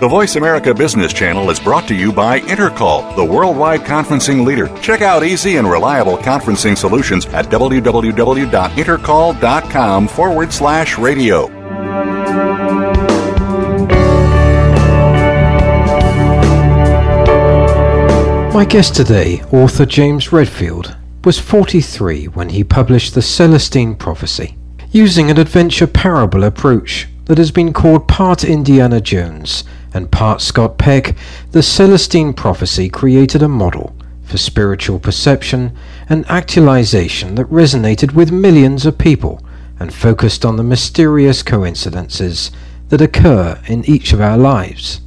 The Voice America Business Channel is brought to you by Intercall, the worldwide conferencing leader. Check out easy and reliable conferencing solutions at www.intercall.com forward slash radio. My guest today, author James Redfield, was 43 when he published The Celestine Prophecy. Using an adventure parable approach that has been called part Indiana Jones and part Scott Peck, The Celestine Prophecy created a model for spiritual perception and actualization that resonated with millions of people and focused on the mysterious coincidences that occur in each of our lives.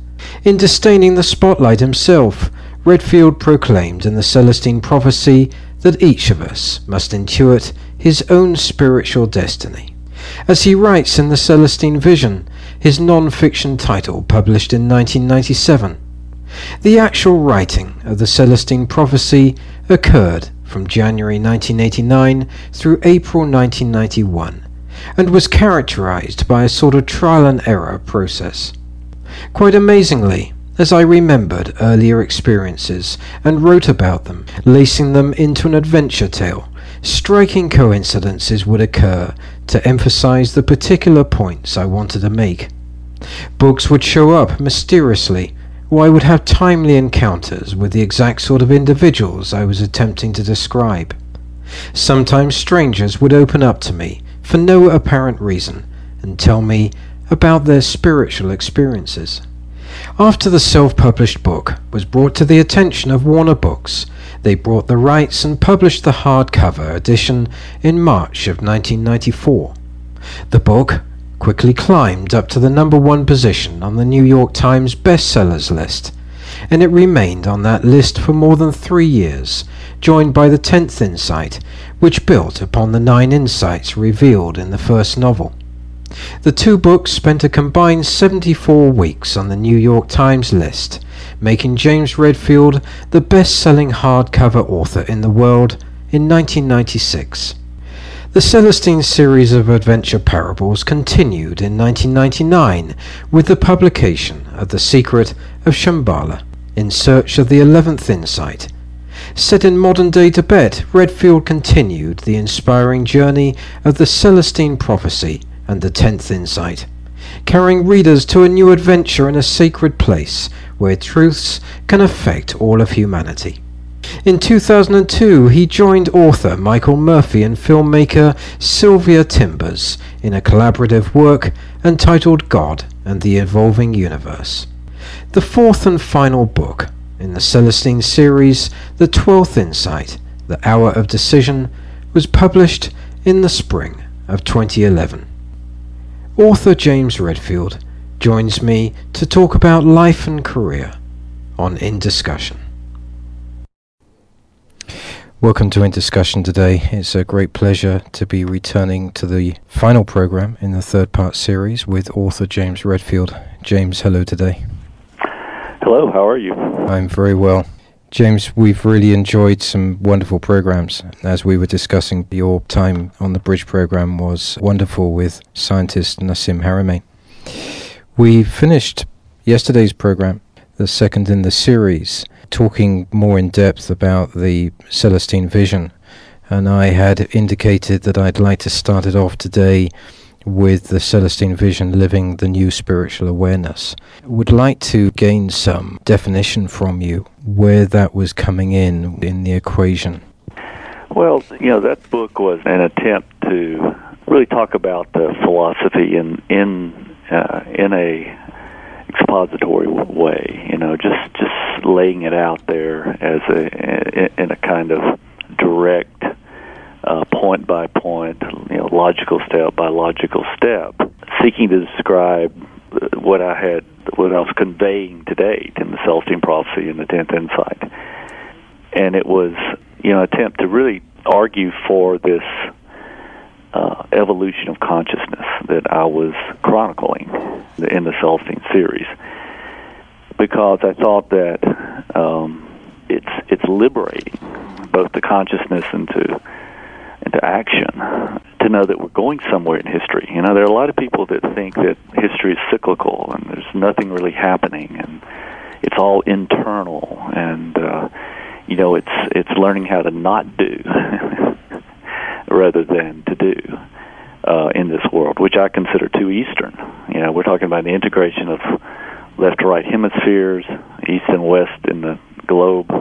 In disdaining the spotlight himself, Redfield proclaimed in the Celestine prophecy that each of us must intuit his own spiritual destiny. As he writes in the Celestine Vision, his non-fiction title published in 1997, the actual writing of the Celestine prophecy occurred from January 1989 through April 1991 and was characterized by a sort of trial and error process. Quite amazingly, as I remembered earlier experiences and wrote about them, lacing them into an adventure tale, striking coincidences would occur to emphasize the particular points I wanted to make. Books would show up mysteriously, or I would have timely encounters with the exact sort of individuals I was attempting to describe. Sometimes strangers would open up to me for no apparent reason and tell me about their spiritual experiences. After the self-published book was brought to the attention of Warner Books, they bought the rights and published the hardcover edition in March of 1994. The book quickly climbed up to the number one position on the New York Times bestsellers list, and it remained on that list for more than three years, joined by the tenth insight, which built upon the nine insights revealed in the first novel. The two books spent a combined 74 weeks on the New York Times list, making James Redfield the best-selling hardcover author in the world in 1996. The Celestine series of adventure parables continued in 1999 with the publication of The Secret of Shambhala, in search of the eleventh insight. Set in modern-day Tibet, Redfield continued the inspiring journey of the Celestine prophecy and the tenth insight, carrying readers to a new adventure in a sacred place where truths can affect all of humanity. In 2002, he joined author Michael Murphy and filmmaker Sylvia Timbers in a collaborative work entitled God and the Evolving Universe. The fourth and final book in the Celestine series, The Twelfth Insight, The Hour of Decision, was published in the spring of 2011. Author James Redfield joins me to talk about life and career on In Discussion. Welcome to In Discussion today. It's a great pleasure to be returning to the final program in the third part series with author James Redfield. James, hello today. Hello, how are you? I'm very well. James, we've really enjoyed some wonderful programs. As we were discussing, your time on the Bridge program was wonderful with scientist Nassim Haramein. We finished yesterday's program, the second in the series, talking more in depth about the Celestine vision. And I had indicated that I'd like to start it off today with the Celestine Vision Living the New Spiritual Awareness. Would like to gain some definition from you where that was coming in in the equation. Well, you know, that book was an attempt to really talk about the philosophy in in uh, in a expository way. You know, just just laying it out there as a in a kind of direct uh, point by point, you know, logical step by logical step, seeking to describe what I had, what I was conveying to date in the Celestine prophecy and the tenth insight, and it was, you know, attempt to really argue for this uh, evolution of consciousness that I was chronicling in the Celestine series, because I thought that um, it's it's liberating both the consciousness and to into action to know that we're going somewhere in history. You know, there are a lot of people that think that history is cyclical and there's nothing really happening and it's all internal and uh, you know it's it's learning how to not do rather than to do uh, in this world, which I consider too Eastern. You know, we're talking about the integration of left to right hemispheres, east and west in the globe,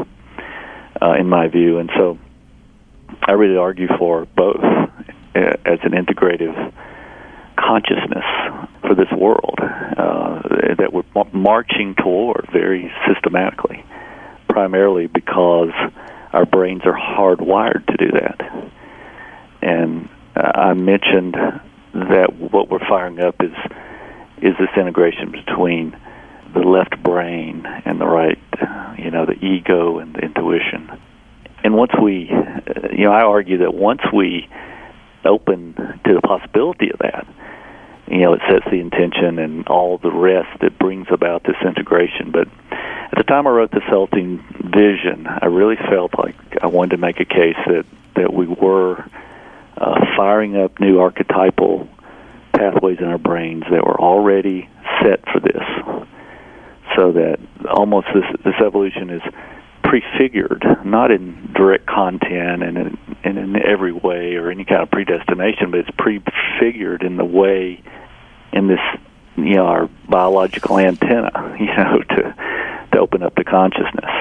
uh, in my view, and so I really argue for both uh, as an integrative consciousness for this world uh, that we're marching toward very systematically, primarily because our brains are hardwired to do that. And I mentioned that what we're firing up is is this integration between the left brain and the right, you know, the ego and the intuition. And once we, uh, you know, I argue that once we open to the possibility of that, you know, it sets the intention and all the rest that brings about this integration. But at the time I wrote the Celestine Vision, I really felt like I wanted to make a case that that we were firing up new archetypal pathways in our brains that were already set for this, so that almost this this evolution is prefigured, not in direct content and in, and in every way or any kind of predestination, but it's prefigured in the way, in this, you know, our biological antenna, you know, to to open up the consciousness,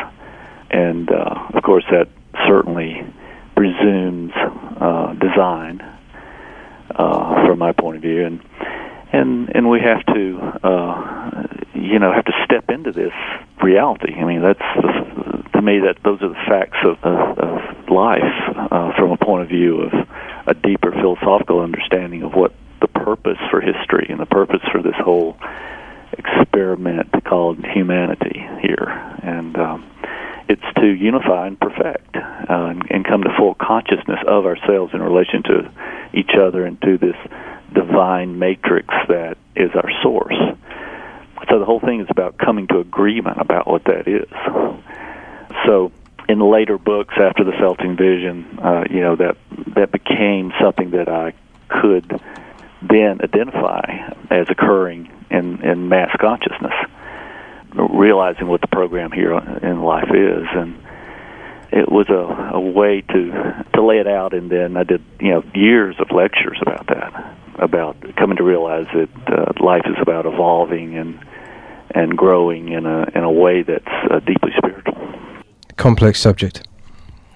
and uh, of course that certainly presumes uh, design uh, from my point of view, and and and we have to uh, you know have to step into this reality. I mean, that's the, to me that those are the facts of, of, of life uh, from a point of view of a deeper philosophical understanding of what the purpose for history and the purpose for this whole experiment called humanity here, and um, it's to unify and perfect uh, and, and come to full consciousness of ourselves in relation to each other and to this divine matrix that is our source. So the whole thing is about coming to agreement about what that is. So in later books after the Celestine Vision, uh, you know that that became something that I could then identify as occurring in in mass consciousness, realizing what the program here in life is, and it was a, a way to to lay it out. And then I did you know years of lectures about that, about coming to realize that uh, life is about evolving and and growing in a in a way that's uh, deeply spiritual. Complex subject.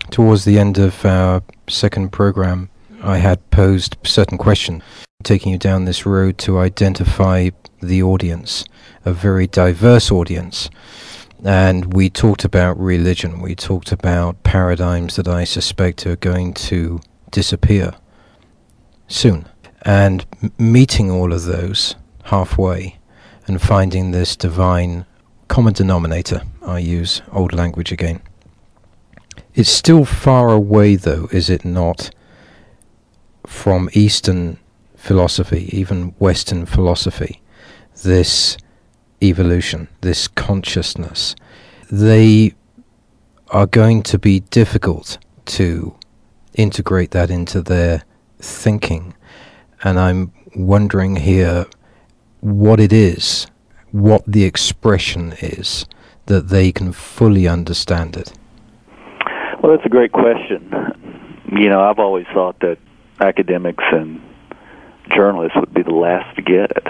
Towards the end of our second program, I had posed certain questions, taking you down this road to identify the audience, a very diverse audience. And we talked about religion. We talked about paradigms that I suspect are going to disappear soon. And m- meeting all of those halfway and finding this divine common denominator. I use old language again. It's still far away, though, is it not, from Eastern philosophy, even Western philosophy, this evolution, this consciousness. They are going to be difficult to integrate that into their thinking. And I'm wondering here what it is, what the expression is, that they can fully understand it? Well, that's a great question. You know, I've always thought that academics and journalists would be the last to get it,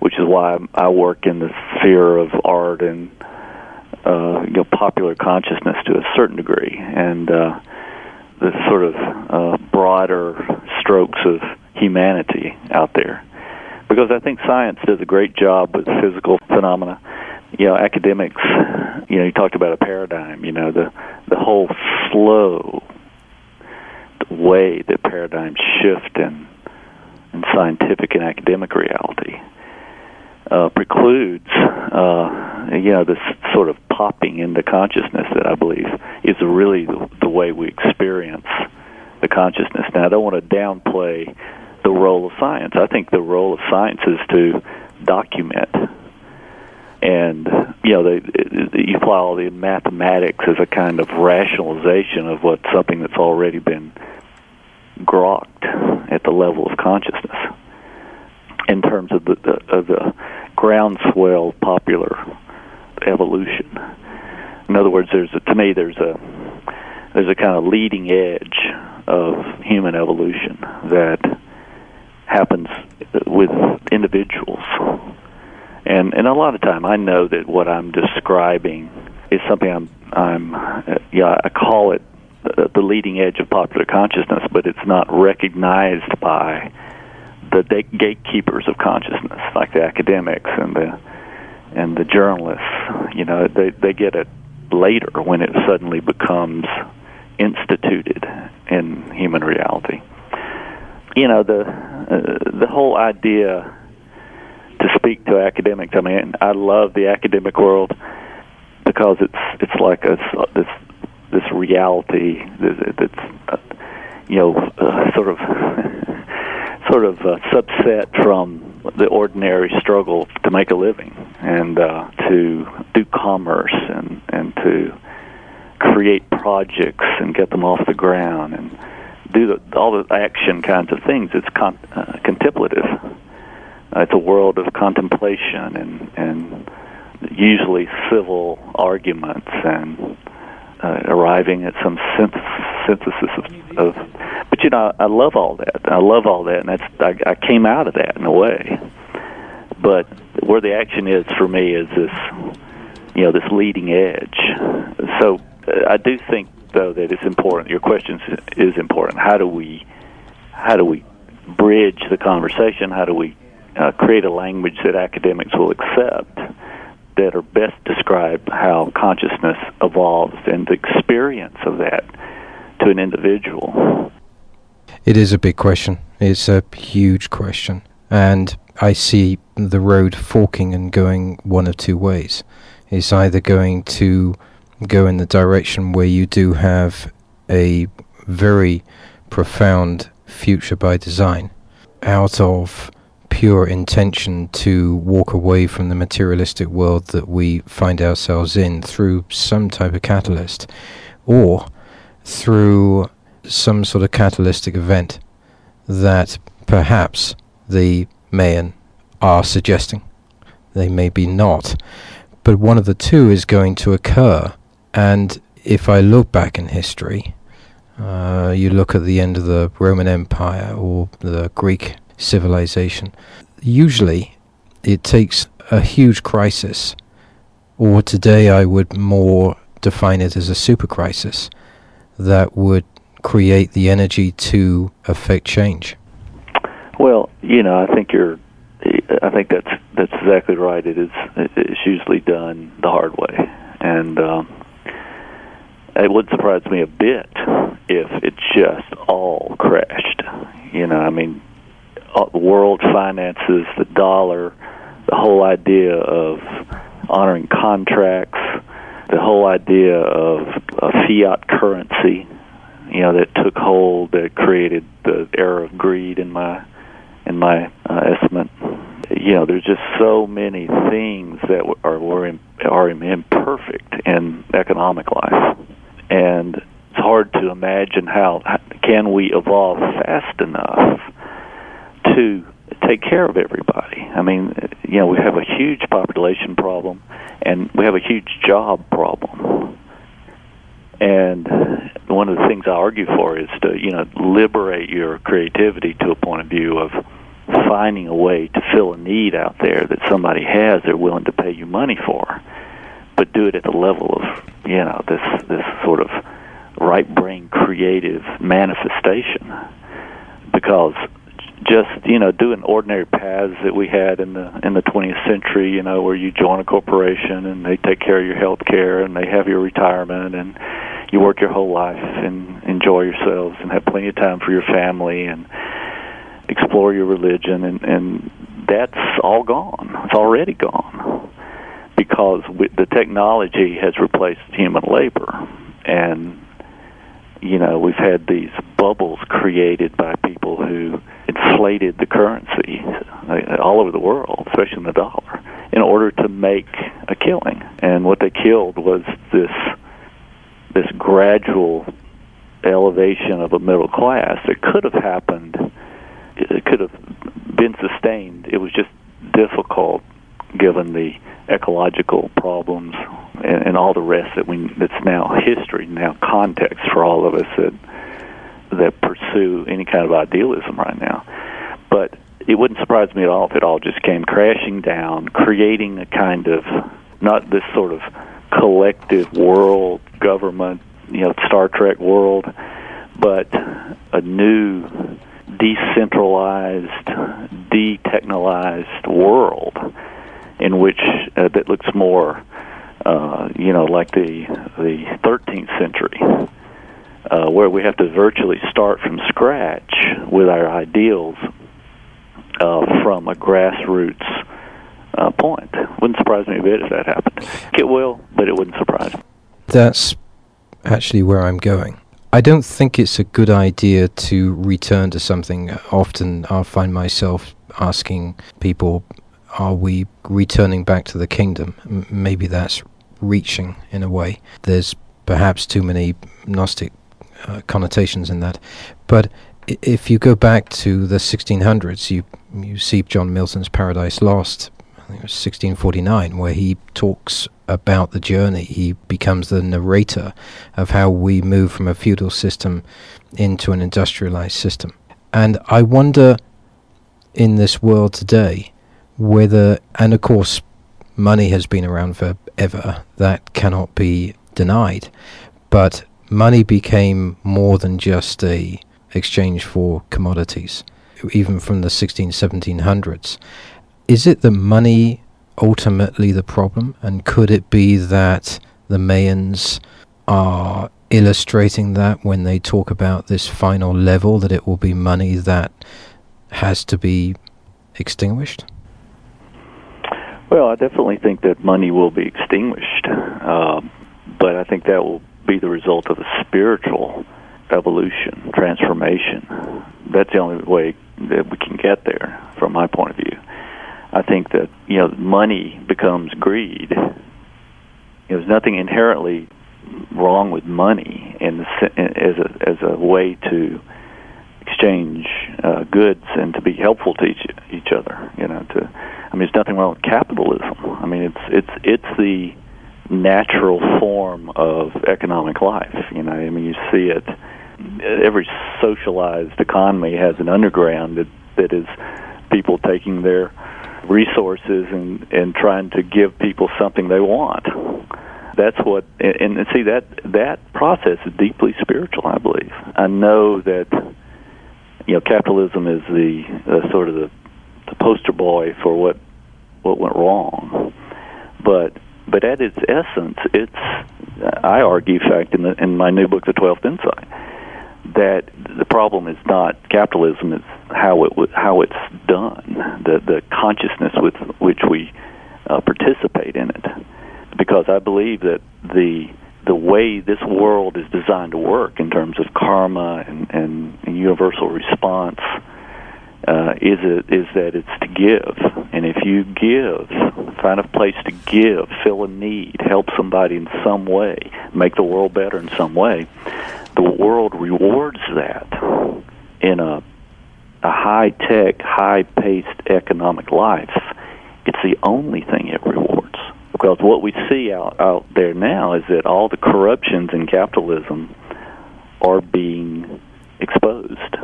which is why I work in the sphere of art and uh, you know popular consciousness to a certain degree, and uh, the sort of uh, broader strokes of humanity out there because I think science does a great job with physical phenomena. You know, academics, you know, you talked about a paradigm, you know, the the whole slow way that paradigms shift in in scientific and academic reality uh, precludes uh, you know this sort of popping into consciousness that I believe is really the, the way we experience the consciousness. Now I don't want to downplay the role of science. I think the role of science is to document. And you know, they, you apply all the mathematics as a kind of rationalization of what something that's already been grokked at the level of consciousness in terms of the, the of the groundswell popular evolution. In other words, there's a, to me there's a there's a kind of leading edge of human evolution that happens with individuals. And and a lot of time I know that what I'm describing is something I'm I'm yeah I call it the leading edge of popular consciousness, but it's not recognized by the gatekeepers of consciousness, like the academics and the and the journalists. You know, they they get it later when it suddenly becomes instituted in human reality. You know, the uh, the whole idea to speak to academics. I mean, I love the academic world because it's it's like a this this reality that's uh, you know uh, sort of sort of uh, subset from the ordinary struggle to make a living and uh, to do commerce and and to create projects and get them off the ground and do the, all the action kinds of things. It's con- uh, contemplative. Uh, it's a world of contemplation and and usually civil arguments and uh, arriving at some synthesis of, of. But you know, I love all that. I love all that, and that's I, I came out of that in a way. But where the action is for me is this, you know, this leading edge. So uh, I do think though that it's important. Your question is important. How do we, how do we bridge the conversation? How do we uh, create a language that academics will accept? That are best describe how consciousness evolves and the experience of that to an individual. It is a big question. It's a huge question. And I see the road forking and going one of two ways. It's either going to go in the direction where you do have a very profound future by design out of pure intention to walk away from the materialistic world that we find ourselves in through some type of catalyst or through some sort of catalytic event that perhaps the Mayan are suggesting. They may be not. But one of the two is going to occur. And if I look back in history, uh, you look at the end of the Roman Empire or the Greek civilization. Usually, it takes a huge crisis, or today I would more define it as a super crisis, that would create the energy to affect change. Well, you know, I think you're. I think that's that's exactly right. It is. It's usually done the hard way, and um, it would surprise me a bit if it just all crashed. You know, I mean, uh, world finances, the dollar, the whole idea of honoring contracts, the whole idea of a fiat currency, you know, that took hold, that created the era of greed in my in my uh, estimate. You know, there's just so many things that are were are imperfect in economic life, and it's hard to imagine how can we evolve fast enough to take care of everybody. I mean, you know, we have a huge population problem and we have a huge job problem. And one of the things I argue for is to, you know, liberate your creativity to a point of view of finding a way to fill a need out there that somebody has they're willing to pay you money for. But do it at the level of, you know, this this sort of right brain creative manifestation. Because just you know doing ordinary paths that we had in the in the 20th century you know where you join a corporation and they take care of your health care and they have your retirement and you work your whole life and enjoy yourselves and have plenty of time for your family and explore your religion. And and that's all gone. It's already gone because the technology has replaced human labor. And you know we've had these bubbles created by people who inflated the currency uh, all over the world, especially in the dollar, in order to make a killing. And what they killed was this this gradual elevation of a middle class that could have happened it could have been sustained. It was just difficult given the ecological problems and, and all the rest that we that's now history, now context for all of us that that pursue any kind of idealism right now. But it wouldn't surprise me at all if it all just came crashing down, creating a kind of not this sort of collective world government, you know, Star Trek world, but a new decentralized, detechnolized world in which uh, that looks more, uh, you know, like the the 13th century, uh, where we have to virtually start from scratch with our ideals uh, from a grassroots uh, point. Wouldn't surprise me a bit if that happened. It will, but it wouldn't surprise me. That's actually where I'm going. I don't think it's a good idea to return to something. Often I find myself asking people, are we returning back to the kingdom? M- maybe that's reaching in a way. There's perhaps too many Gnostic uh, connotations in that. But I- if you go back to the 1600s, you, you see John Milton's Paradise Lost, I think it was 1649, where he talks about the journey. He becomes the narrator of how we move from a feudal system into an industrialized system. And I wonder in this world today whether, and of course, money has been around forever, that cannot be denied, but money became more than just a exchange for commodities, even from the 16, 1700s. Is it the money ultimately the problem? And could it be that the Mayans are illustrating that when they talk about this final level, that it will be money that has to be extinguished? Well, I definitely think that money will be extinguished, uh, but I think that will be the result of a spiritual evolution, transformation. That's the only way that we can get there, from my point of view. I think that you know money becomes greed. There's nothing inherently wrong with money in the, as a as a way to exchange uh, goods and to be helpful to each each other. You know, to I mean, there's nothing wrong with capitalism. I mean, it's it's it's the natural form of economic life. You know, I mean, you see it. Every socialized economy has an underground that that is people taking their resources and and trying to give people something they want. That's what and, and see that that process is deeply spiritual. I believe. I know that you know capitalism is the uh, sort of the, the poster boy for what what went wrong, but but at its essence, it's I argue, in fact, in, the, in my new book, The Twelfth Insight, that the problem is not capitalism; it's how it how it's done, the the consciousness with which we uh, participate in it. Because I believe that the the way this world is designed to work in terms of karma and, and, and universal response uh, is it is that it's to give, and if you give, find a place to give, fill a need, help somebody in some way, make the world better in some way, the world rewards that in a a high tech, high paced economic life. It's the only thing it rewards because what we see out out there now is that all the corruptions in capitalism are being exposed.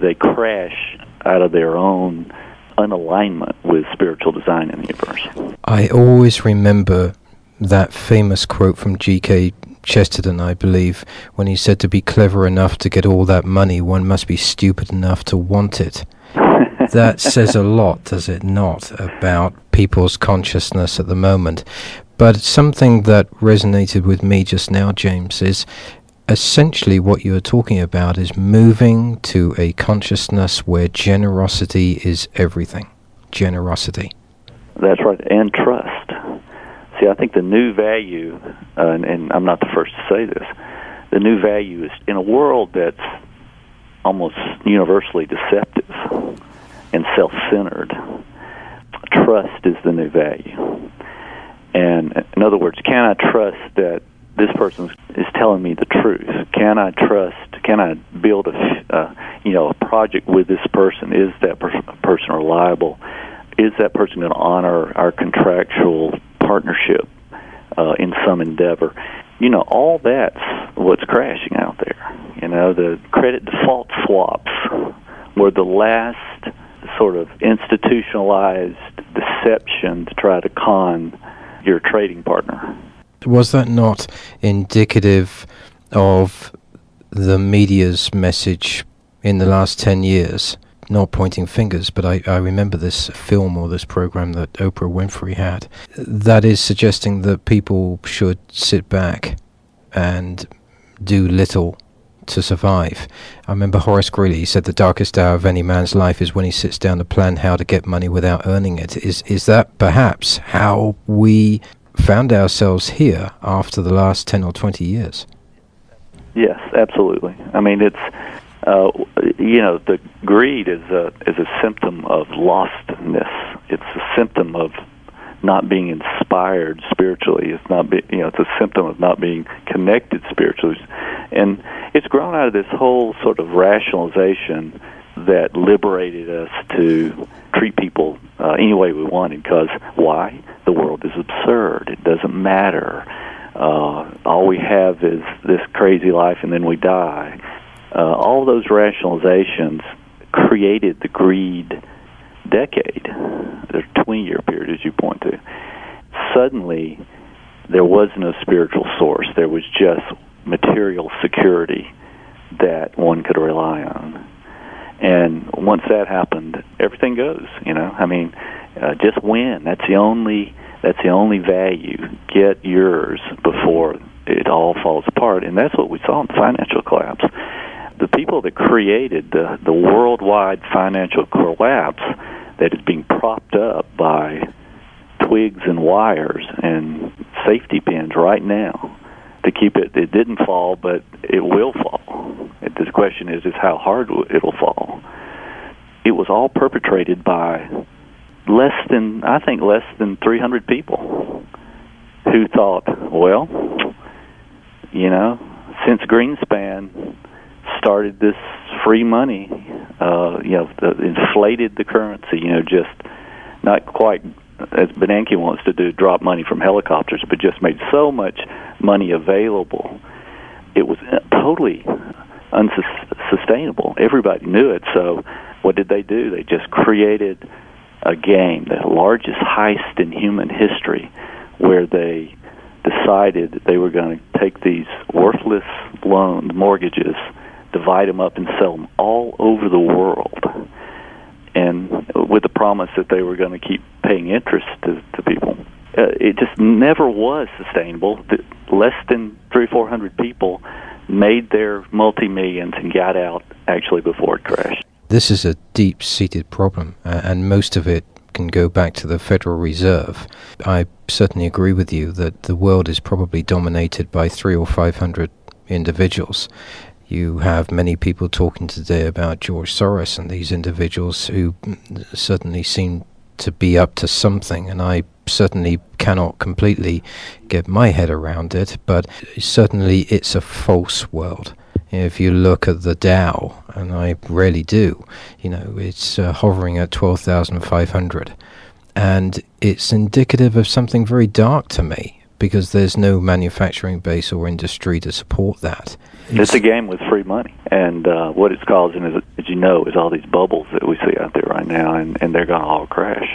They crash out of their own unalignment with spiritual design in the universe. I always remember that famous quote from G.K. Chesterton, I believe, when he said to be clever enough to get all that money, one must be stupid enough to want it. that says a lot, does it not, about people's consciousness at the moment? But something that resonated with me just now, James, is essentially what you are talking about is moving to a consciousness where generosity is everything. Generosity. That's right, and trust. See, I think the new value, uh, and, and I'm not the first to say this, the new value is in a world that's almost universally deceptive and self centered, trust is the new value. And in other words, can I trust that this person is telling me the truth? Can I trust? Can I build a uh, you know a project with this person? Is that per- person reliable? Is that person going to honor our contractual partnership uh, in some endeavor? You know, all that's what's crashing out there. You know, the credit default swaps were the last sort of institutionalized deception to try to con your trading partner. Was that not indicative of the media's message in the last 10 years? Not pointing fingers, but I, I remember this film or this program that Oprah Winfrey had. That is suggesting that people should sit back and do little to survive. I remember Horace Greeley said the darkest hour of any man's life is when he sits down to plan how to get money without earning it. Is is that perhaps how we found ourselves here after the last 10 or 20 years? Yes, absolutely. I mean, it's uh, you know, the greed is a is a symptom of lostness. It's a symptom of not being inspired spiritually. It's not be, you know it's a symptom of not being connected spiritually, and it's grown out of this whole sort of rationalization that liberated us to treat people uh, any way we wanted. Because why? The world is absurd. It doesn't matter. Uh, all we have is this crazy life, and then we die. Uh, all those rationalizations created the greed decade, the 20 year period, as you point to, suddenly there was no spiritual source. There was just material security that one could rely on. And once that happened, everything goes. You know, I mean, uh, just win. That's the only. That's the only value. Get yours before it all falls apart, and that's what we saw in the financial collapse. The people that created the the worldwide financial collapse that is being propped up by twigs and wires and safety pins right now to keep it. It didn't fall, but it will fall. The question is, is how hard it'll fall. It was all perpetrated by less than, I think, less than 300 people who thought, well, you know, since Greenspan started this free money, uh, you know, the, inflated the currency, you know, just not quite as Bernanke wants to do, drop money from helicopters, but just made so much money available. It was totally unsustainable. Everybody knew it. So, what did they do? They just created a game, the largest heist in human history, where they decided that they were going to take these worthless loans, mortgages, divide them up and sell them all over the world, and with the promise that they were going to keep paying interest to, to people. Uh, it just never was sustainable. Less than three, four hundred people made their multi millions and got out actually before it crashed. This is a deep seated problem, uh, and most of it can go back to the Federal Reserve. I certainly agree with you that the world is probably dominated by three or five hundred individuals. You have many people talking today about George Soros and these individuals who certainly seem to be up to something, and I certainly cannot completely get my head around it, but certainly it's a false world. If you look at the Dow, and I rarely do, you know, it's uh, hovering at 12,500. And it's indicative of something very dark to me because there's no manufacturing base or industry to support that. It's a game with free money, and uh, what it's causing, is, as you know, is all these bubbles that we see out there right now, and, and they're going to all crash.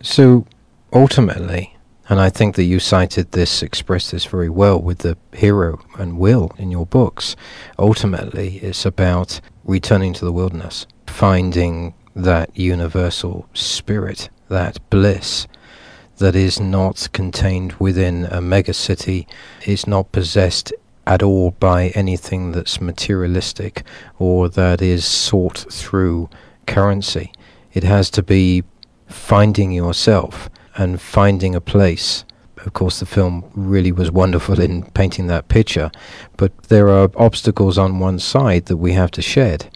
So, ultimately, and I think that you cited this, expressed this very well with the hero and will in your books. Ultimately, it's about returning to the wilderness, finding that universal spirit, that bliss that is not contained within a megacity, is not possessed at all by anything that's materialistic or that is sought through currency. It has to be finding yourself and finding a place. Of course, the film really was wonderful in painting that picture, but there are obstacles on one side that we have to shed.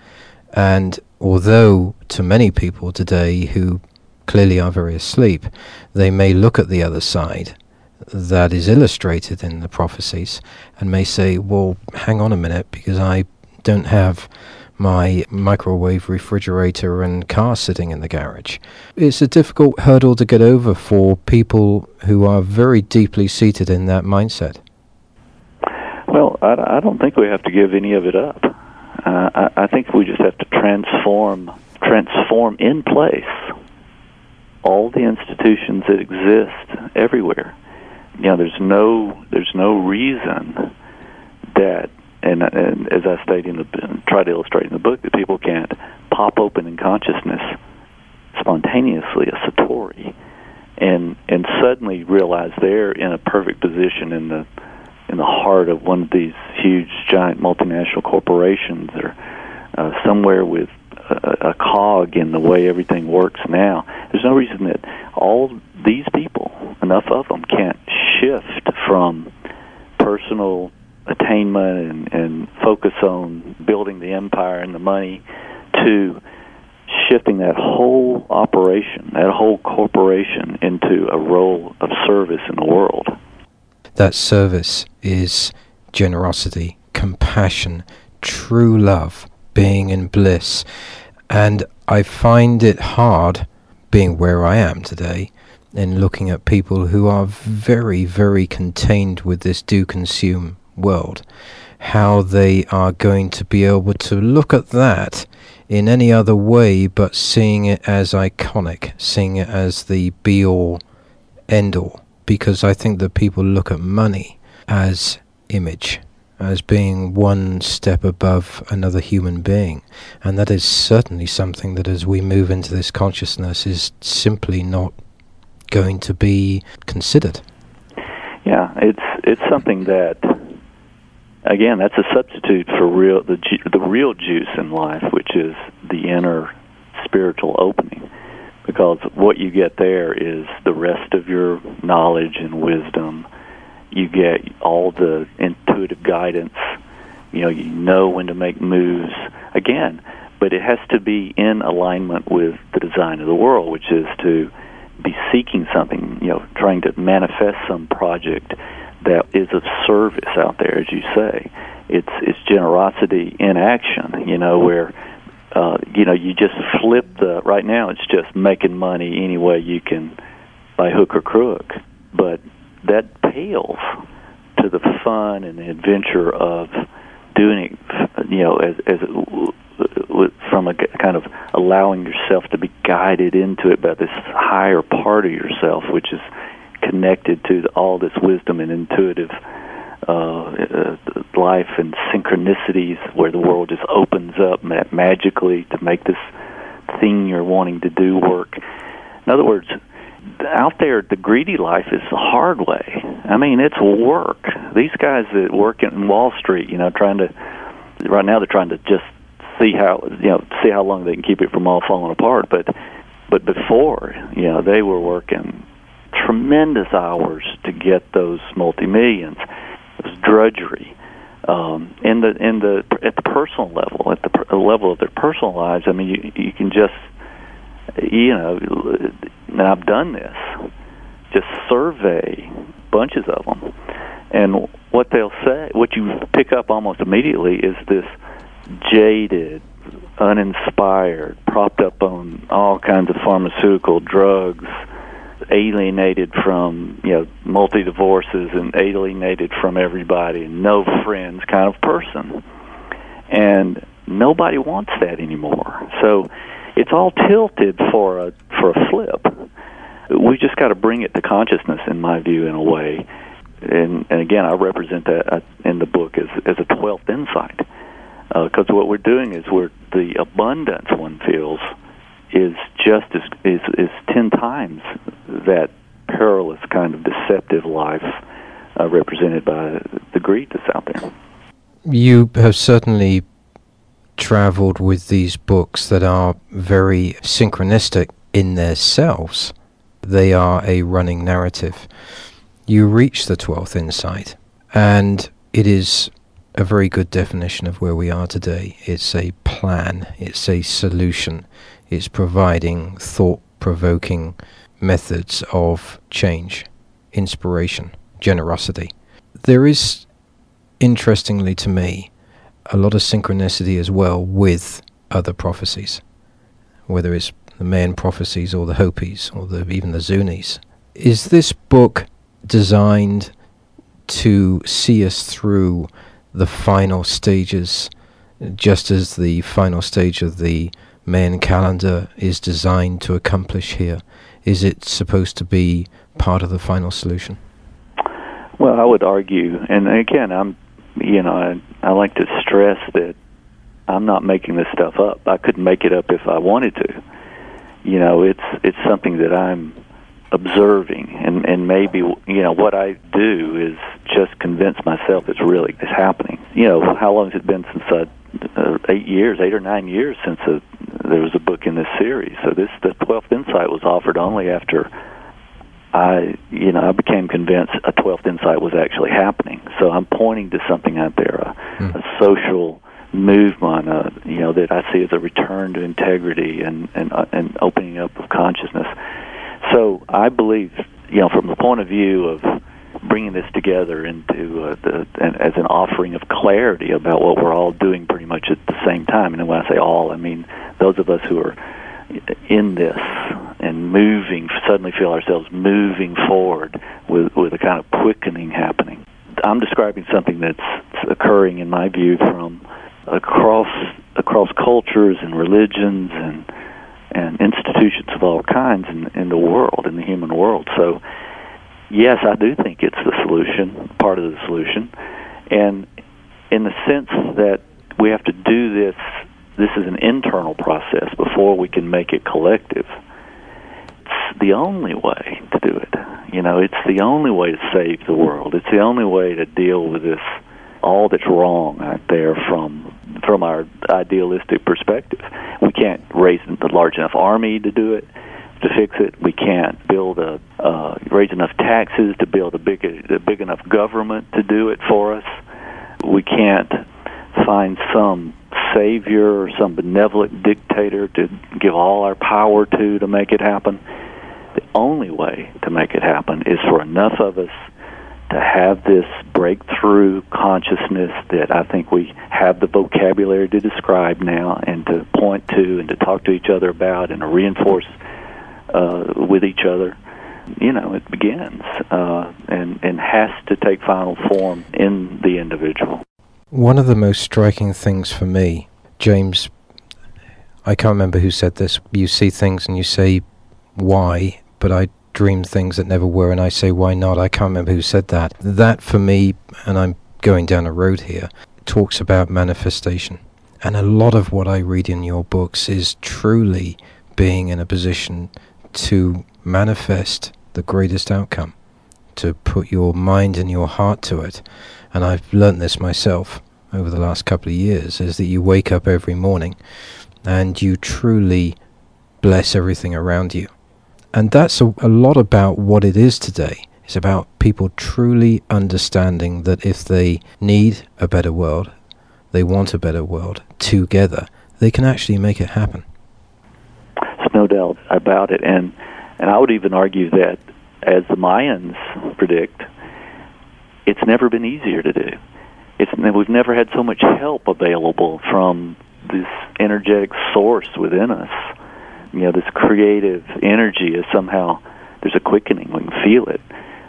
And although to many people today who clearly are very asleep, they may look at the other side that is illustrated in the prophecies and may say, well, hang on a minute, because I don't have my microwave refrigerator and car sitting in the garage. It's a difficult hurdle to get over for people who are very deeply seated in that mindset. Well, I, I don't think we have to give any of it up. Uh, I, I think we just have to transform, transform in place all the institutions that exist everywhere. You know, there's no, there's no reason that and, and as I state in the try to illustrate in the book, that people can't pop open in consciousness spontaneously a satori, and and suddenly realize they're in a perfect position in the in the heart of one of these huge, giant multinational corporations, or uh, somewhere with a, cog in the way everything works now. There's no reason that all these people, enough of them, can't shift from personal attainment and, and focus on building the empire and the money to shifting that whole operation, that whole corporation into a role of service in the world. That service is generosity, compassion, true love, being in bliss. And I find it hard, being where I am today, in looking at people who are very, very contained with this do consume world, how they are going to be able to look at that in any other way but seeing it as iconic, seeing it as the be all, end all. Because I think that people look at money as image, as being one step above another human being. And that is certainly something that as we move into this consciousness is simply not going to be considered. Yeah, it's it's something that again, that's a substitute for real the the real juice in life, which is the inner spiritual opening. Because what you get there is the rest of your knowledge and wisdom. You get all the intuitive guidance. You know, you know when to make moves. Again, but it has to be in alignment with the design of the world, which is to be seeking something, you know, trying to manifest some project that is of service out there, as you say. It's it's generosity in action, you know, where uh, you know you just flip the. Right now, it's just making money any way you can, by hook or crook. But that pales to the fun and the adventure of doing it, you know, as as from a kind of allowing yourself to be guided into it by this higher part of yourself, which is connected to all this wisdom and intuitive uh, uh, life and synchronicities where the world just opens up magically to make this thing you're wanting to do work. In other words, out there, the greedy life is the hard way. I mean, it's work. These guys that work in Wall Street, you know, trying to right now they're trying to just see how you know see how long they can keep it from all falling apart. But but before, you know, they were working tremendous hours to get those multi millions. It was drudgery. Um, in the in the at the personal level, at the per, level of their personal lives, I mean, you you can just you know, and I've done this. Just survey bunches of them, and what they'll say, what you pick up almost immediately is this jaded, uninspired, propped up on all kinds of pharmaceutical drugs alienated from you know multi divorces and alienated from everybody and no friends kind of person and nobody wants that anymore so it's all tilted for a for a flip. We just got to bring it to consciousness in my view in a way. And and again I represent that uh, in the book as as a 12th insight. Because uh, what we're doing is we're the abundance one feels is just as is is ten times that perilous kind of deceptive life uh, represented by the greed that's out there. You have certainly traveled with these books that are very synchronistic in themselves. They are a running narrative. You reach the 12th insight, and it is a very good definition of where we are today. It's a plan, it's a solution, it's providing thought provoking methods of change inspiration, generosity. There is, interestingly to me, a lot of synchronicity as well with other prophecies, whether it's the Mayan prophecies or the Hopis or the, even the Zunis. Is this book designed to see us through the final stages, just as the final stage of the Mayan calendar is designed to accomplish here? Is it supposed to be part of the final solution? Well, I would argue, and again, I'm, you know, I, like to stress that I'm not making this stuff up. I couldn't make it up if I wanted to. You know, it's it's something that I'm observing, and and maybe you know what I do is just convince myself it's really it's happening. You know, how long has it been since I? Uh, eight years, eight or nine years since a, there was a book in this series. So this the twelfth insight was offered only after I, you know, I became convinced a twelfth insight was actually happening. So I'm pointing to something out there, a, mm. a social movement, uh, you know, that I see as a return to integrity and and uh, and opening up of consciousness. So I believe, you know, from the point of view of bringing this together into uh, the and as an offering of clarity about what we're all doing pretty much at the same time. And when I say all, I mean those of us who are in this and moving suddenly feel ourselves moving forward with with a kind of quickening happening. I'm describing something that's occurring in my view from across across cultures and religions and and institutions of all kinds in, in the world, in the human world. So, yes, I do think it's the solution, part of the solution, and in the sense that we have to do this. This is an internal process before we can make it collective. It's the only way to do it. You know, it's the only way to save the world. It's the only way to deal with this all that's wrong out there from from our idealistic perspective. We can't raise a large enough army to do it to fix it. We can't build a uh, raise enough taxes to build a big a big enough government to do it for us. We can't find some savior or some benevolent dictator to give all our power to to make it happen. The only way to make it happen is for enough of us to have this breakthrough consciousness that I think we have the vocabulary to describe now and to point to and to talk to each other about and to reinforce uh, with each other. You know, it begins uh, and, and has to take final form in the individual. One of the most striking things for me, James, I can't remember who said this, you see things and you say why, but I dream things that never were, and I say, why not? I can't remember who said that. That for me, and I'm going down a road here, talks about manifestation. And a lot of what I read in your books is truly being in a position to manifest the greatest outcome, to put your mind and your heart to it. And I've learnt this myself over the last couple of years, is that you wake up every morning and you truly bless everything around you and that's a, a lot about what it is today. It's about people truly understanding that if they need a better world, they want a better world together, they can actually make it happen. There's no doubt about it, and and I would even argue that, as the Mayans predict, it's never been easier to do. It's we've never had so much help available from this energetic source within us you know this creative energy is somehow there's a quickening. We can feel it.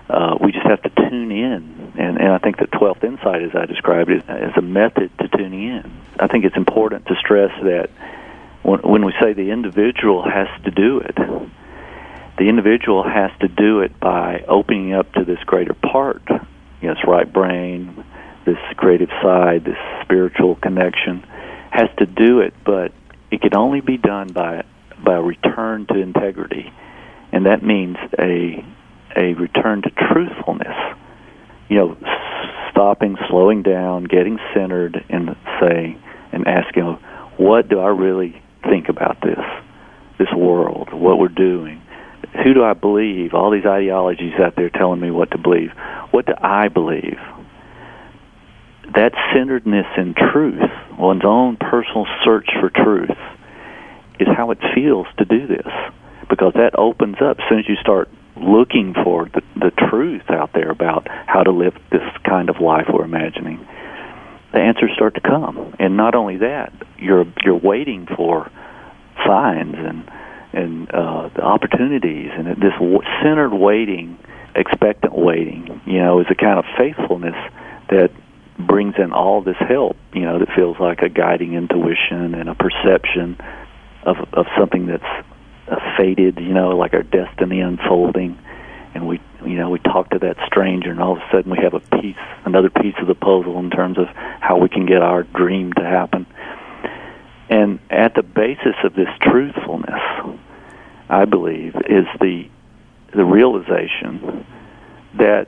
Uh, we just have to tune in, and and I think the twelfth insight, as I described it, is a method to tuning in. I think it's important to stress that when, when we say the individual has to do it, the individual has to do it by opening up to this greater part, you know, this right brain, this creative side, this spiritual connection, has to do it, but it can only be done by by a return to integrity, and that means a a return to truthfulness. You know, stopping, slowing down, getting centered, and saying and asking, what do I really think about this, this world, what we're doing? Who do I believe? All these ideologies out there telling me what to believe. What do I believe? That centeredness in truth, one's own personal search for truth, is how it feels to do this because that opens up as soon as you start looking for the, the truth out there about how to live this kind of life we're imagining, the answers start to come. And not only that, you're you're waiting for signs and and uh, the opportunities and this centered waiting, expectant waiting. You know, is a kind of faithfulness that brings in all this help. You know, that feels like a guiding intuition and a perception of of something that's uh, fated. You know, like our destiny unfolding. And we, you know, we talk to that stranger, and all of a sudden we have a piece, another piece of the puzzle in terms of how we can get our dream to happen. And at the basis of this truthfulness, I believe, is the the realization that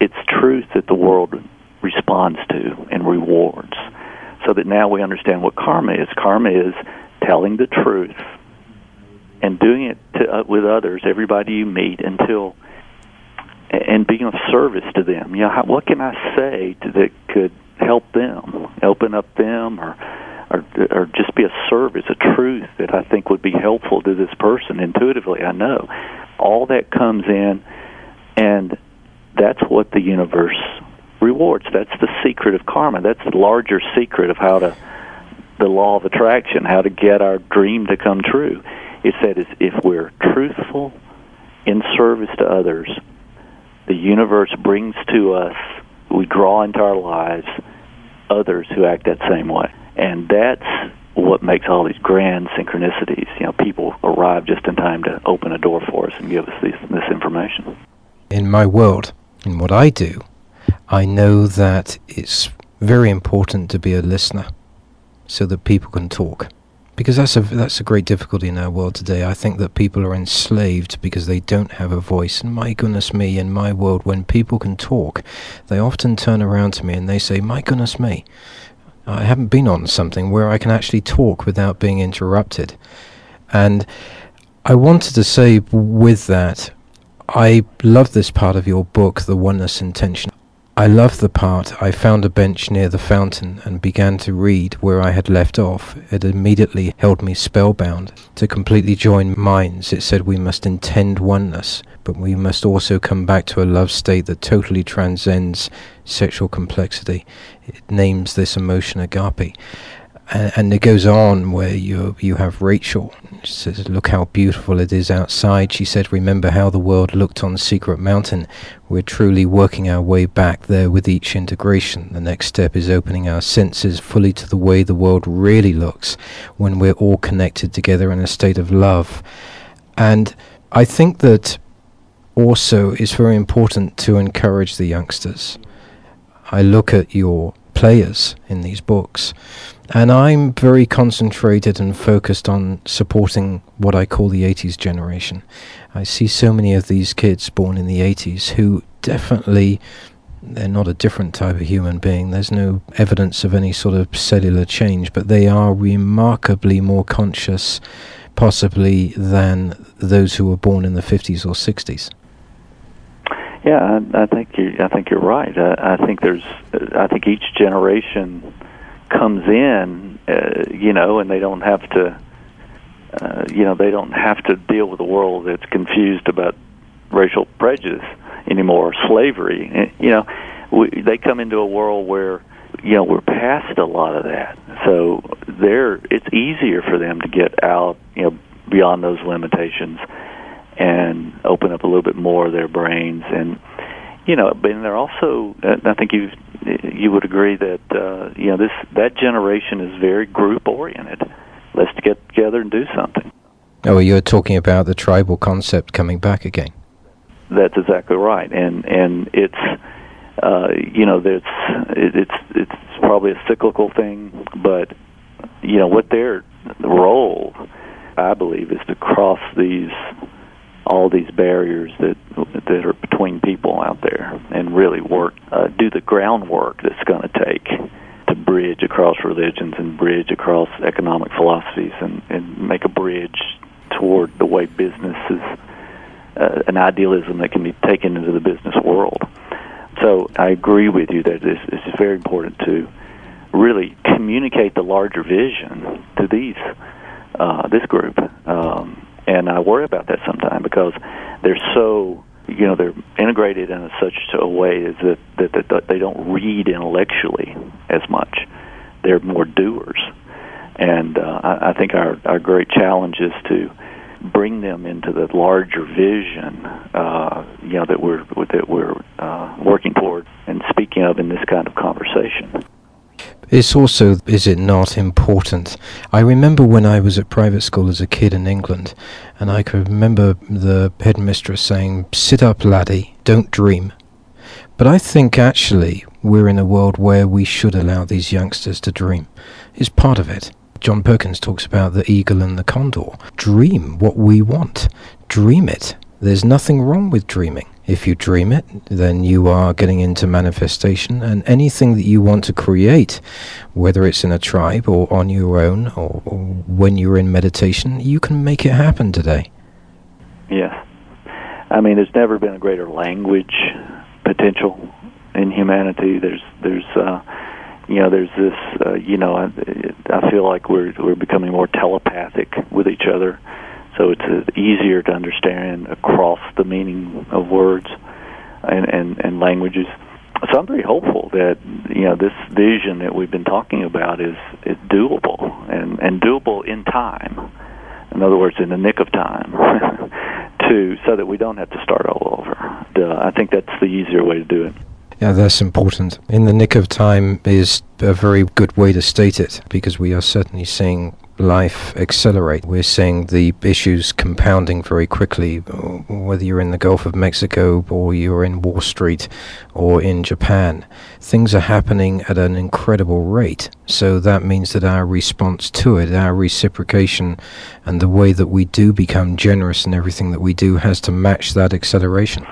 it's truth that the world responds to and rewards. So that now we understand what karma is. Karma is telling the truth and doing it to, uh, with others, everybody you meet, until and being of service to them. You know, how, what can I say to, that could help them, open up them, or or, or just be a service, a truth that I think would be helpful to this person intuitively. I know all that comes in, and that's what the universe rewards. That's the secret of karma. That's the larger secret of how to the law of attraction, how to get our dream to come true. It said if we're truthful in service to others, the universe brings to us, we draw into our lives others who act that same way and that's what makes all these grand synchronicities. You know, people arrive just in time to open a door for us and give us this, this information. In my world, in what I do, I know that it's very important to be a listener so that people can talk. Because that's a that's a great difficulty in our world today. I think that people are enslaved because they don't have a voice. And my goodness me, in my world, when people can talk, they often turn around to me and they say, "My goodness me, I haven't been on something where I can actually talk without being interrupted. And I wanted to say with that, I love this part of your book, The Oneness Intention. I love the part I found a bench near the fountain and began to read where I had left off. It immediately held me spellbound. To completely join minds, it said we must intend oneness, but we must also come back to a love state that totally transcends sexual complexity. It names this emotion agape and, and it goes on where you you have Rachel. She says, "Look how beautiful it is outside." She said, "Remember how the world looked on Secret Mountain. We're truly working our way back there with each integration. The next step is opening our senses fully to the way the world really looks when we're all connected together in a state of love." And I think that also it's very important to encourage the youngsters. I look at your players in these books and I'm very concentrated and focused on supporting what I call the 80s generation. I see so many of these kids born in the 80s who definitely they're not a different type of human being. There's no evidence of any sort of cellular change, but they are remarkably more conscious, possibly, than those who were born in the 50s or 60s. Yeah, I, I think you. I think you're right. I, I think there's. I think each generation comes in, uh, you know, and they don't have to, uh, you know, they don't have to deal with a world that's confused about racial prejudice anymore, slavery. Eh, you know, we, they come into a world where, you know, we're past a lot of that. So they're it's easier for them to get out, you know, beyond those limitations and open up a little bit more of their brains and you know, but they're also. I think you you would agree that uh, you know this that generation is very group oriented. Let's get together and do something. Oh, you're talking about the tribal concept coming back again. That's exactly right, and and it's uh, you know there's it, it's it's probably a cyclical thing, but you know what their role, I believe, is to cross these all these barriers that that are between people out there and really work uh, do the groundwork that's going to take to bridge across religions and bridge across economic philosophies and, and make a bridge toward the way business is uh, an idealism that can be taken into the business world. So I agree with you that it's, it's very important to really communicate the larger vision to these uh, this group. Um, and I worry about that sometimes because they're so you know they're integrated in such a way that, that that they don't read intellectually as much. They're more doers, and uh, I, I think our our great challenge is to bring them into the larger vision, uh, you know, that we're that we're uh, working toward and speaking of in this kind of conversation. It's also, is it not, important? I remember when I was at private school as a kid in England, and I could remember the headmistress saying, Sit up, laddie, don't dream. But I think actually we're in a world where we should allow these youngsters to dream. It's part of it. John Perkins talks about the eagle and the condor. Dream what we want. Dream it. There's nothing wrong with dreaming. If you dream it, then you are getting into manifestation, and anything that you want to create, whether it's in a tribe or on your own or, or when you're in meditation, you can make it happen today. Yeah. I mean, there's never been a greater language potential in humanity. There's, there's, uh, you know, there's this, uh, you know, I, I feel like we're we're becoming more telepathic with each other, so it's uh, easier to understand across the meaning of words and and and languages. So I'm very hopeful that you know this vision that we've been talking about is is doable and and doable in time. In other words, in the nick of time, to so that we don't have to start all over. I think that's the easier way to do it. Yeah, that's important. In the nick of time is a very good way to state it because we are certainly seeing life accelerate. We're seeing the issues compounding very quickly, whether you're in the Gulf of Mexico or you're in Wall Street or in Japan. Things are happening at an incredible rate. So that means that our response to it, our reciprocation, and the way that we do become generous in everything that we do has to match that acceleration.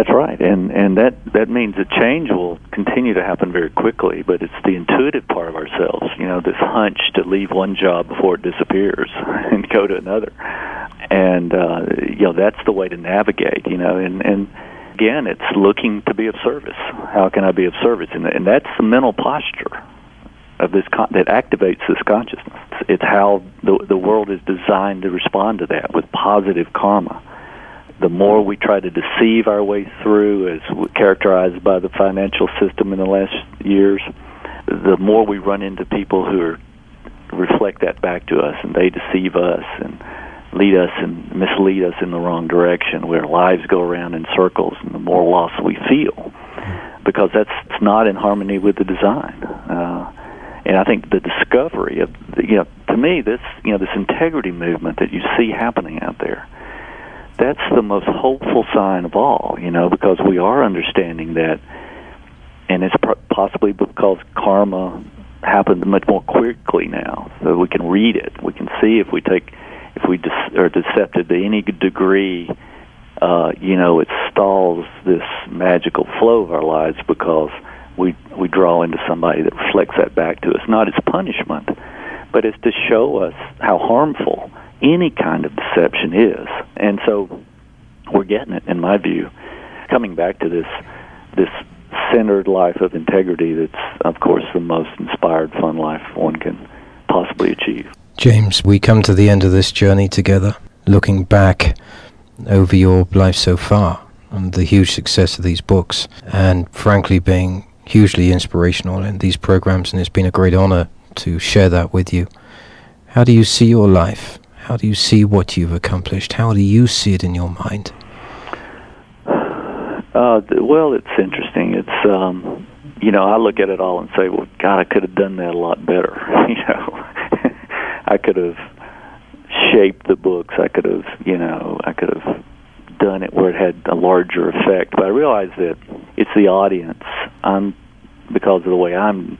That's right, and and that that means that change will continue to happen very quickly. But it's the intuitive part of ourselves, you know, this hunch to leave one job before it disappears and go to another, and uh, you know that's the way to navigate, you know, and and again, it's looking to be of service. How can I be of service? And and that's the mental posture of this con- that activates this consciousness. It's how the the world is designed to respond to that with positive karma the more we try to deceive our way through, as characterized by the financial system in the last years, the more we run into people who are, reflect that back to us, and they deceive us and lead us and mislead us in the wrong direction, where lives go around in circles, and the more loss we feel, because that's not in harmony with the design. Uh, and I think the discovery of, you know, to me, this, you know, this integrity movement that you see happening out there that's the most hopeful sign of all, you know, because we are understanding that, and it's possibly because karma happens much more quickly now, so we can read it. We can see if we take, if we are deceptive to any degree, uh, you know, it stalls this magical flow of our lives because we we draw into somebody that reflects that back to us, not as punishment, but as to show us how harmful any kind of deception is. And so we're getting it, in my view, coming back to this this centered life of integrity that's, of course, the most inspired, fun life one can possibly achieve. James, we come to the end of this journey together, looking back over your life so far and the huge success of these books, and frankly, being hugely inspirational in these programs, and it's been a great honor to share that with you. How do you see your life how do you see what you've accomplished? How do you see it in your mind? Uh, well, it's interesting. It's um, you know I look at it all and say, well, God, I could have done that a lot better. you know, I could have shaped the books. I could have, you know, I could have done it where it had a larger effect. But I realize that it's the audience. I'm because of the way I'm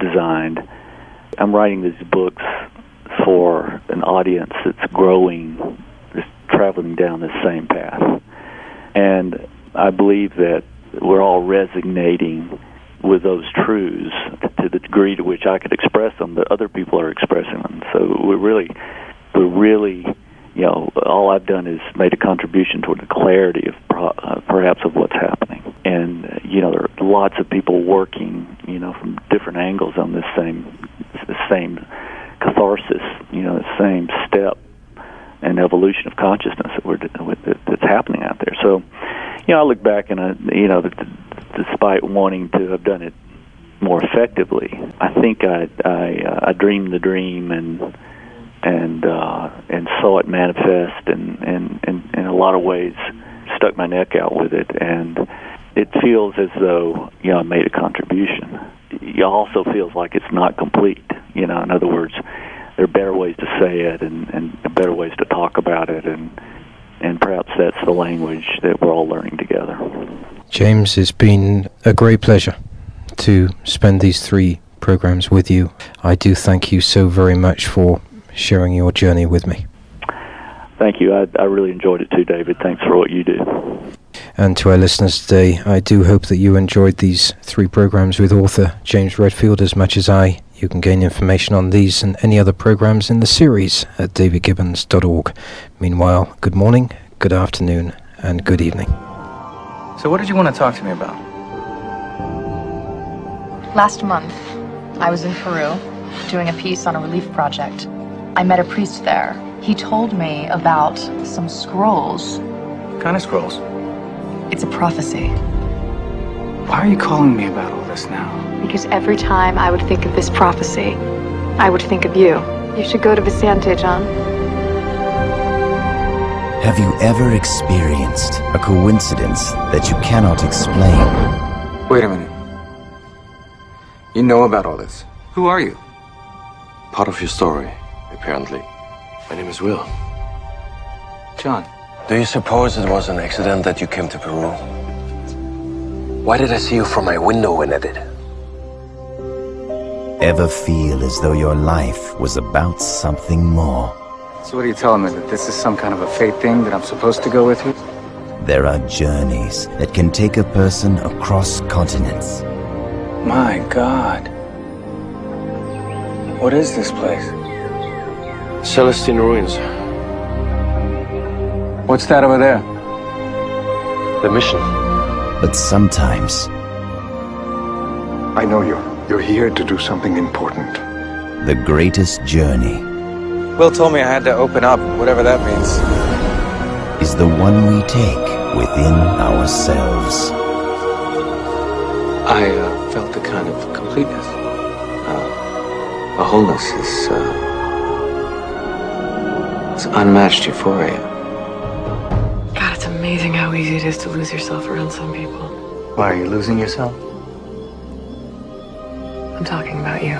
designed. I'm writing these books for an audience that's growing, is traveling down the same path. And I believe that we're all resonating with those truths to the degree to which I could express them, but other people are expressing them. So we're really, we're really, you know, all I've done is made a contribution toward the clarity of pro, uh, perhaps of what's happening. And uh, you know, there are lots of people working, you know, from different angles on this same, the same catharsis, you know, the same step and evolution of consciousness that we're that's happening out there. So, you know, I look back and I, you know, despite wanting to have done it more effectively, I think I I, uh, I dreamed the dream and and uh, and saw it manifest and and, and in a lot of ways stuck my neck out with it and it feels as though you know I made a contribution. It also feels like it's not complete. You know, in other words, there are better ways to say it and, and better ways to talk about it and and perhaps that's the language that we're all learning together. James, it's been a great pleasure to spend these three programs with you. I do thank you so very much for sharing your journey with me. Thank you. I, I really enjoyed it too, David. Thanks for what you do. And to our listeners today, I do hope that you enjoyed these three programs with author James Redfield as much as I. You can gain information on these and any other programs in the series at davidgibbons.org. Meanwhile, good morning, good afternoon, and good evening. So, what did you want to talk to me about? Last month, I was in Peru doing a piece on a relief project. I met a priest there. He told me about some scrolls. What kind of scrolls? It's a prophecy. Why are you calling me about all this now? Because every time I would think of this prophecy, I would think of you. You should go to Viciente, John. Have you ever experienced a coincidence that you cannot explain? Wait a minute. You know about all this. Who are you? Part of your story apparently. My name is Will. John. Do you suppose it was an accident that you came to Peru? Why did I see you from my window when I did? Ever feel as though your life was about something more? So what are you telling me, that this is some kind of a fate thing that I'm supposed to go with you? There are journeys that can take a person across continents. My God. What is this place? Celestine Ruins. What's that over there? The mission. But sometimes... I know you. You're here to do something important. The greatest journey... Will told me I had to open up, whatever that means. ...is the one we take within ourselves. I uh, felt a kind of completeness. Uh, a wholeness is... Uh, it's unmatched euphoria. God, it's amazing how easy it is to lose yourself around some people. Why, are you losing yourself? I'm talking about you.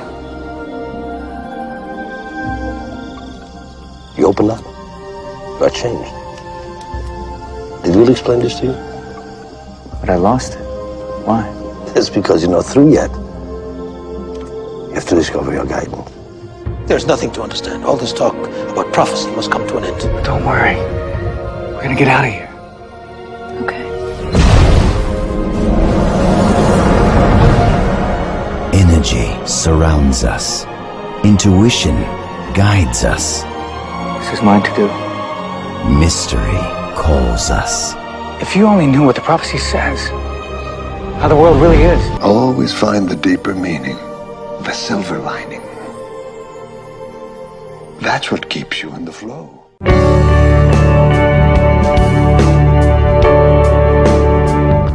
You opened up. You got changed. Did Will explain this to you? But I lost it. Why? That's because you're not through yet. You have to discover your guidance. There's nothing to understand. All this talk about prophecy must come to an end. Don't worry. We're gonna get out of here. Energy surrounds us. Intuition guides us. This is mine to do. Mystery calls us. If you only knew what the prophecy says, how the world really is. I'll Always find the deeper meaning, the silver lining. That's what keeps you in the flow.